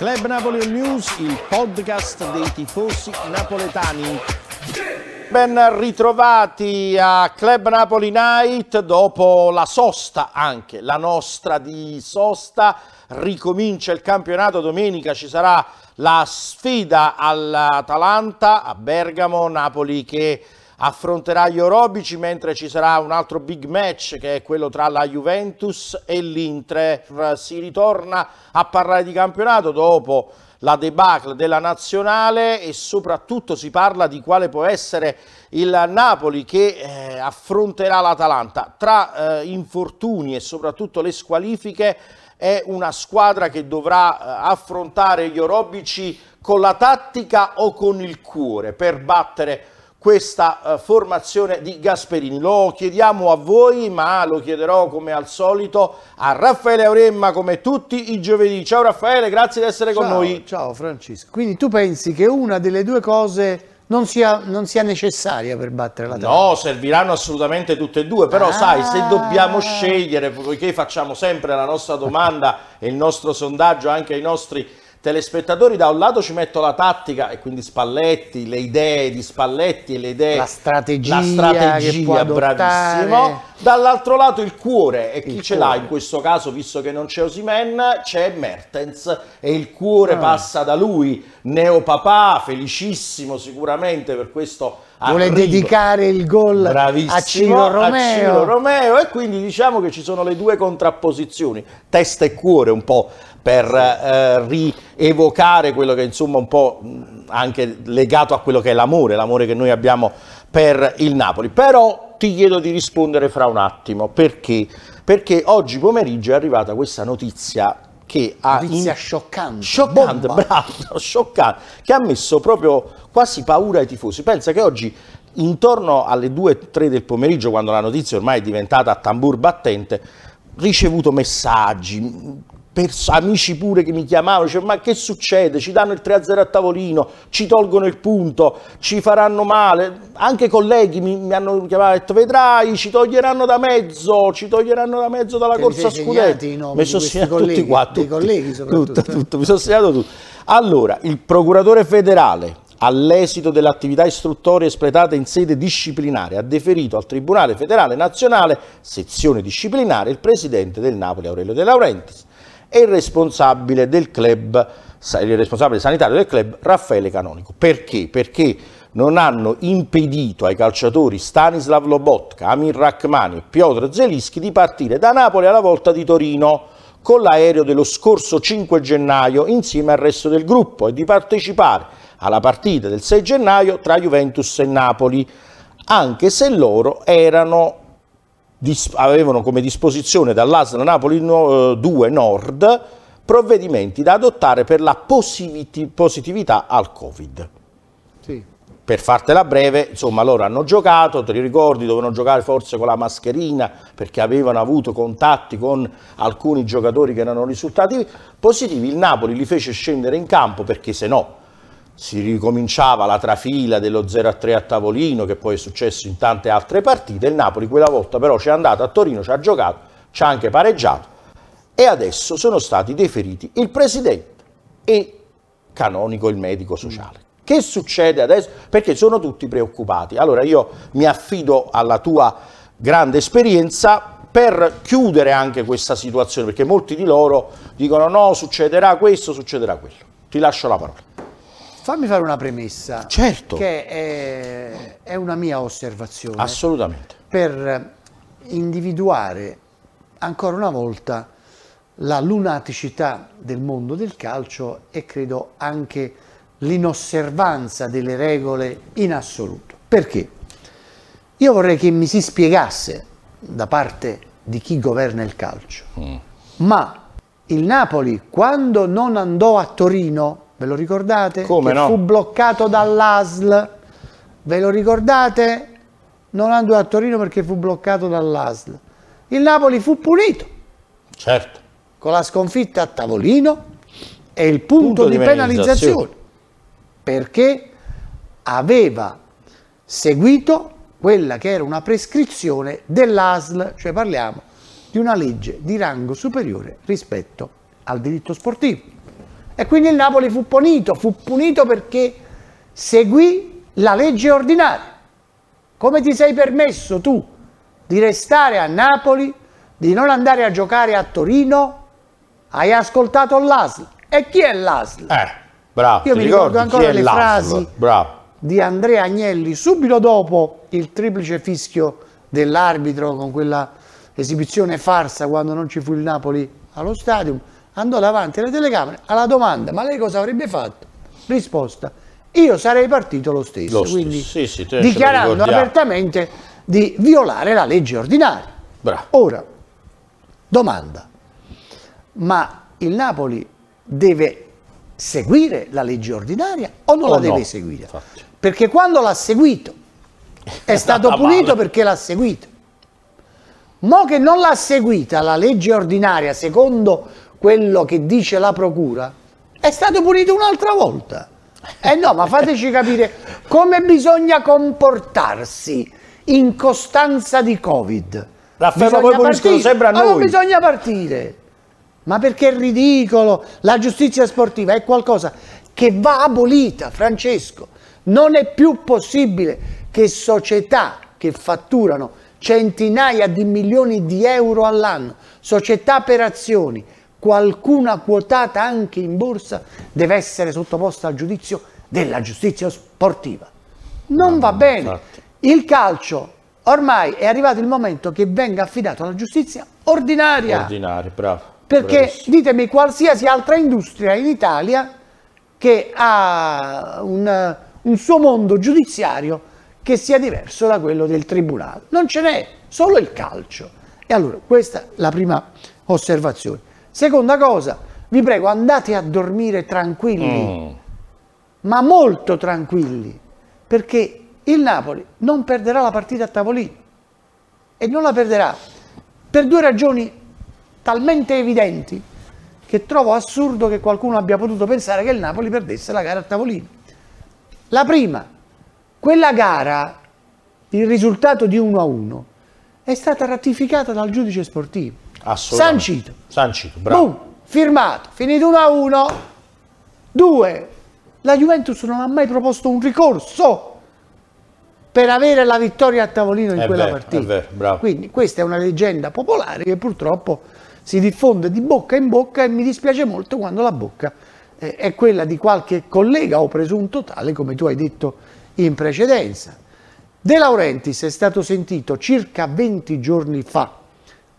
Club Napoli News, il podcast dei tifosi napoletani. Ben ritrovati a Club Napoli Night dopo la sosta anche, la nostra di sosta. Ricomincia il campionato, domenica ci sarà la sfida all'Atalanta a Bergamo, Napoli che affronterà gli Orobici mentre ci sarà un altro big match che è quello tra la Juventus e l'Inter. Si ritorna a parlare di campionato dopo la debacle della nazionale e soprattutto si parla di quale può essere il Napoli che eh, affronterà l'Atalanta. Tra eh, infortuni e soprattutto le squalifiche è una squadra che dovrà eh, affrontare gli orobici con la tattica o con il cuore per battere questa uh, formazione di Gasperini. Lo chiediamo a voi, ma lo chiederò come al solito a Raffaele Auremma come tutti i giovedì. Ciao Raffaele, grazie di essere ciao, con noi. Ciao Francesco. Quindi tu pensi che una delle due cose non sia, non sia necessaria per battere la tavola? No, serviranno assolutamente tutte e due, però ah. sai, se dobbiamo scegliere, poiché facciamo sempre la nostra domanda e il nostro sondaggio anche ai nostri telespettatori, da un lato ci metto la tattica e quindi Spalletti, le idee di Spalletti e le idee, la strategia, la strategia bravissimo, dall'altro lato il cuore e chi il ce cuore. l'ha in questo caso, visto che non c'è Osimen, c'è Mertens e il cuore ah. passa da lui, neopapà, felicissimo sicuramente per questo vuole arrivo. dedicare il gol a Ciro Romeo. a Ciro Romeo e quindi diciamo che ci sono le due contrapposizioni, testa e cuore un po' per eh, rievocare quello che insomma un po' anche legato a quello che è l'amore, l'amore che noi abbiamo per il Napoli. Però ti chiedo di rispondere fra un attimo, perché? Perché oggi pomeriggio è arrivata questa notizia che ha notizia in... scioccante, scioccante, bravo, scioccante, che ha messo proprio quasi paura ai tifosi. Pensa che oggi intorno alle 2-3 del pomeriggio, quando la notizia ormai è diventata a tambur battente, ricevuto messaggi, pers- amici pure che mi chiamavano, dicevano ma che succede? Ci danno il 3-0 a tavolino, ci tolgono il punto, ci faranno male. Anche colleghi mi, mi hanno chiamato e detto vedrai, ci toglieranno da mezzo, ci toglieranno da mezzo dalla Te corsa scudetto. Mi sono segnato tutti qua, tutti, colleghi soprattutto. Tutto, tutto, mi sono segnato tutto. Allora, il procuratore federale all'esito dell'attività istruttoria espletata in sede disciplinare, ha deferito al Tribunale federale nazionale, sezione disciplinare, il presidente del Napoli Aurelio De Laurentiis e il responsabile del club, il responsabile sanitario del club Raffaele Canonico. Perché? Perché non hanno impedito ai calciatori Stanislav Lobotka, Amir Rachmani e Piotr Zelischi di partire da Napoli alla volta di Torino con l'aereo dello scorso 5 gennaio insieme al resto del gruppo e di partecipare alla partita del 6 gennaio tra Juventus e Napoli, anche se loro erano avevano come disposizione dall'ASL Napoli 2 eh, Nord provvedimenti da adottare per la positività al Covid. Sì. Per fartela breve, insomma, loro hanno giocato, te li ricordi, dovevano giocare forse con la mascherina perché avevano avuto contatti con alcuni giocatori che erano risultati positivi. Il Napoli li fece scendere in campo perché se no si ricominciava la trafila dello 0-3 a tavolino che poi è successo in tante altre partite, il Napoli quella volta però ci è andato a Torino, ci ha giocato, ci ha anche pareggiato e adesso sono stati deferiti il presidente e Canonico il medico sociale. Che succede adesso? Perché sono tutti preoccupati. Allora io mi affido alla tua grande esperienza per chiudere anche questa situazione, perché molti di loro dicono no, succederà questo, succederà quello. Ti lascio la parola. Fammi fare una premessa. Certo. Che è, è una mia osservazione. Assolutamente. Per individuare ancora una volta la lunaticità del mondo del calcio e credo anche l'inosservanza delle regole in assoluto. Perché? Io vorrei che mi si spiegasse da parte di chi governa il calcio, mm. ma il Napoli quando non andò a Torino Ve lo ricordate? Come che no? Fu bloccato dall'ASL. Ve lo ricordate? Non andò a Torino perché fu bloccato dall'ASL. Il Napoli fu punito. Certo. Con la sconfitta a tavolino e il punto, punto di, di penalizzazione. Perché aveva seguito quella che era una prescrizione dell'ASL, cioè parliamo di una legge di rango superiore rispetto al diritto sportivo. E quindi il Napoli fu punito, fu punito perché seguì la legge ordinaria. Come ti sei permesso tu di restare a Napoli, di non andare a giocare a Torino? Hai ascoltato l'ASL. E chi è l'ASL? Eh, bravo. Io mi ricordo ancora le frasi Bravo. di Andrea Agnelli subito dopo il triplice fischio dell'arbitro con quella esibizione farsa quando non ci fu il Napoli allo stadium, andò davanti alle telecamere alla domanda ma lei cosa avrebbe fatto? Risposta io sarei partito lo stesso, Lo quindi sì, sì, dichiarando apertamente di violare la legge ordinaria. Bravo. Ora, domanda, ma il Napoli deve seguire la legge ordinaria o non O la no, deve seguire? infatti. Perché quando l'ha seguito è stato punito perché l'ha seguito. Mo che non l'ha seguita la legge ordinaria secondo quello che dice la procura, è stato punito un'altra volta. Eh no, ma fateci capire come bisogna comportarsi in costanza di Covid. Raffaele, ma poi puliscono sempre a noi. bisogna partire. Ma perché è ridicolo? La giustizia sportiva è qualcosa che va abolita, Francesco. Non è più possibile che società che fatturano centinaia di milioni di euro all'anno, società per azioni, qualcuna quotata anche in borsa, deve essere sottoposta al giudizio della giustizia sportiva. Non va bene. infatti. Il calcio ormai è arrivato il momento che venga affidato alla giustizia ordinaria. Ordinari, bravo. Perché Bravissimo. ditemi qualsiasi altra industria in Italia che ha un, un suo mondo giudiziario che sia diverso da quello del tribunale. Non ce n'è, solo il calcio. E allora, questa è la prima osservazione. Seconda cosa, vi prego, andate a dormire tranquilli, Mm. ma molto tranquilli, perché il Napoli non perderà la partita a tavolino e non la perderà per due ragioni talmente evidenti che trovo assurdo che qualcuno abbia potuto pensare che il Napoli perdesse la gara a tavolino. La prima, quella gara, il risultato di 1 a 1, è stata ratificata dal giudice sportivo. Sancito. Sancito, bravo. Boom, firmato, finito 1 a 1. Due, la Juventus non ha mai proposto un ricorso per avere la vittoria a tavolino in È quella vero, partita. vero. Quindi questa è una leggenda popolare che purtroppo si diffonde di bocca in bocca e mi dispiace molto quando la bocca eh, è quella di qualche collega o presunto tale, come tu hai detto in precedenza. De Laurentiis è stato sentito circa 20 giorni fa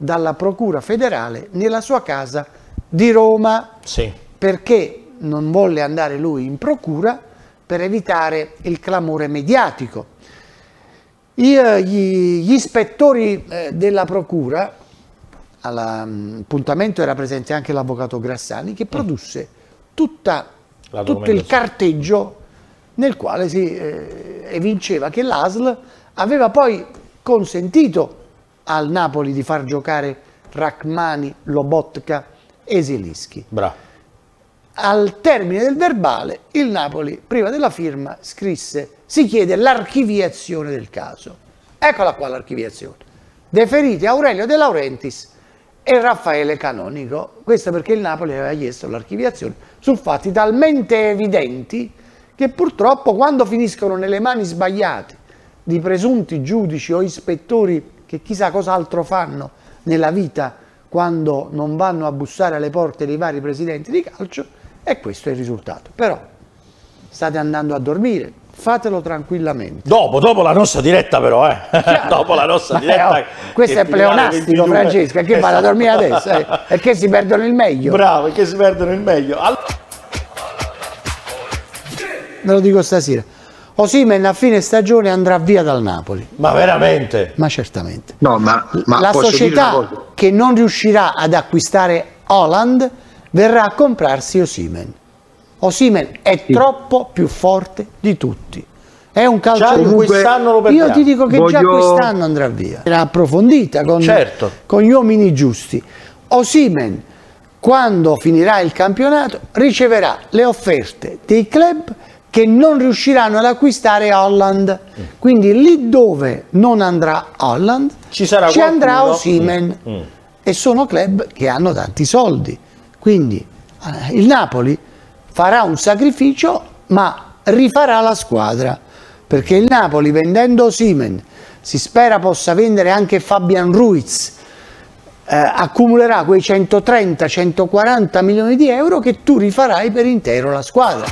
dalla Procura federale nella sua casa di Roma Sì. perché non volle andare lui in procura per evitare il clamore mediatico. I, eh, gli, gli ispettori eh, della procura, all'appuntamento era presente anche l'avvocato Grassani, che produsse tutta, tutto il carteggio nel quale si eh, evinceva che l'ASL aveva poi consentito al Napoli di far giocare Rachmani, Lobotka e Zielinski. Bravo. Al termine del verbale, il Napoli, prima della firma, scrisse: si chiede l'archiviazione del caso. Eccola qua l'archiviazione. Deferiti Aurelio De Laurentiis e Raffaele Canonico. Questo perché il Napoli aveva chiesto l'archiviazione su fatti talmente evidenti che purtroppo quando finiscono nelle mani sbagliate di presunti giudici o ispettori che chissà cos'altro fanno nella vita quando non vanno a bussare alle porte dei vari presidenti di calcio, e questo è il risultato. Però state andando a dormire, fatelo tranquillamente. Dopo, dopo la nostra diretta però, eh. dopo la nostra diretta. eh, oh, questo è pleonastico, 22. Francesca, che vado a dormire adesso? eh? Perché si perdono il meglio. Bravo, e che si perdono il meglio. All- Ve lo dico stasera. Osimen a fine stagione andrà via dal Napoli, Ma veramente? ma certamente. No, ma, ma la posso dire una società cosa? che non riuscirà ad acquistare Holland verrà a comprarsi Osimen. Osimen è troppo più forte di tutti. È un calcio Già quest'anno lo Io perdiamo. ti dico che già Voglio- quest'anno andrà via. Era approfondita con, Certo. con gli uomini giusti. Osimen, quando finirà il campionato, riceverà le offerte dei club che non riusciranno ad acquistare Holland. Quindi lì dove non andrà Holland, Ci sarà ci andrà qualcuno. Osimen. Mm, mm. E sono club che hanno tanti soldi. Quindi eh, il Napoli farà un sacrificio ma rifarà la squadra perché il Napoli vendendo Simen si spera possa vendere anche Fabian Ruiz eh, accumulerà quei 130-140 milioni di euro che tu rifarai per intero la squadra